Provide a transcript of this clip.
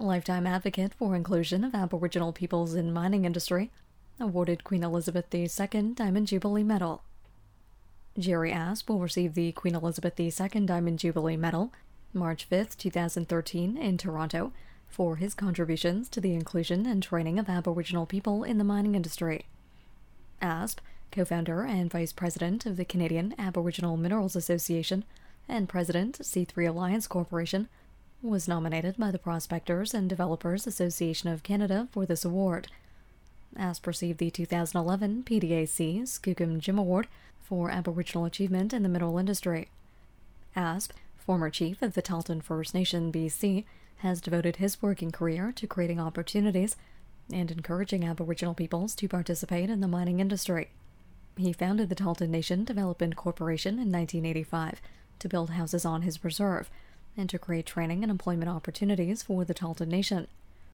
Lifetime Advocate for Inclusion of Aboriginal Peoples in Mining Industry, awarded Queen Elizabeth II Diamond Jubilee Medal. Jerry Asp will receive the Queen Elizabeth II Diamond Jubilee Medal March 5, 2013, in Toronto, for his contributions to the inclusion and training of Aboriginal people in the mining industry. Asp, co founder and vice president of the Canadian Aboriginal Minerals Association and president, C3 Alliance Corporation, was nominated by the Prospectors and Developers Association of Canada for this award. Asp received the 2011 PDAC Skookum Jim Award for Aboriginal Achievement in the Mineral Industry. Asp, former chief of the Tahltan First Nation, BC, has devoted his working career to creating opportunities and encouraging Aboriginal peoples to participate in the mining industry. He founded the Tahltan Nation Development Corporation in 1985 to build houses on his reserve and to create training and employment opportunities for the Tahltan Nation.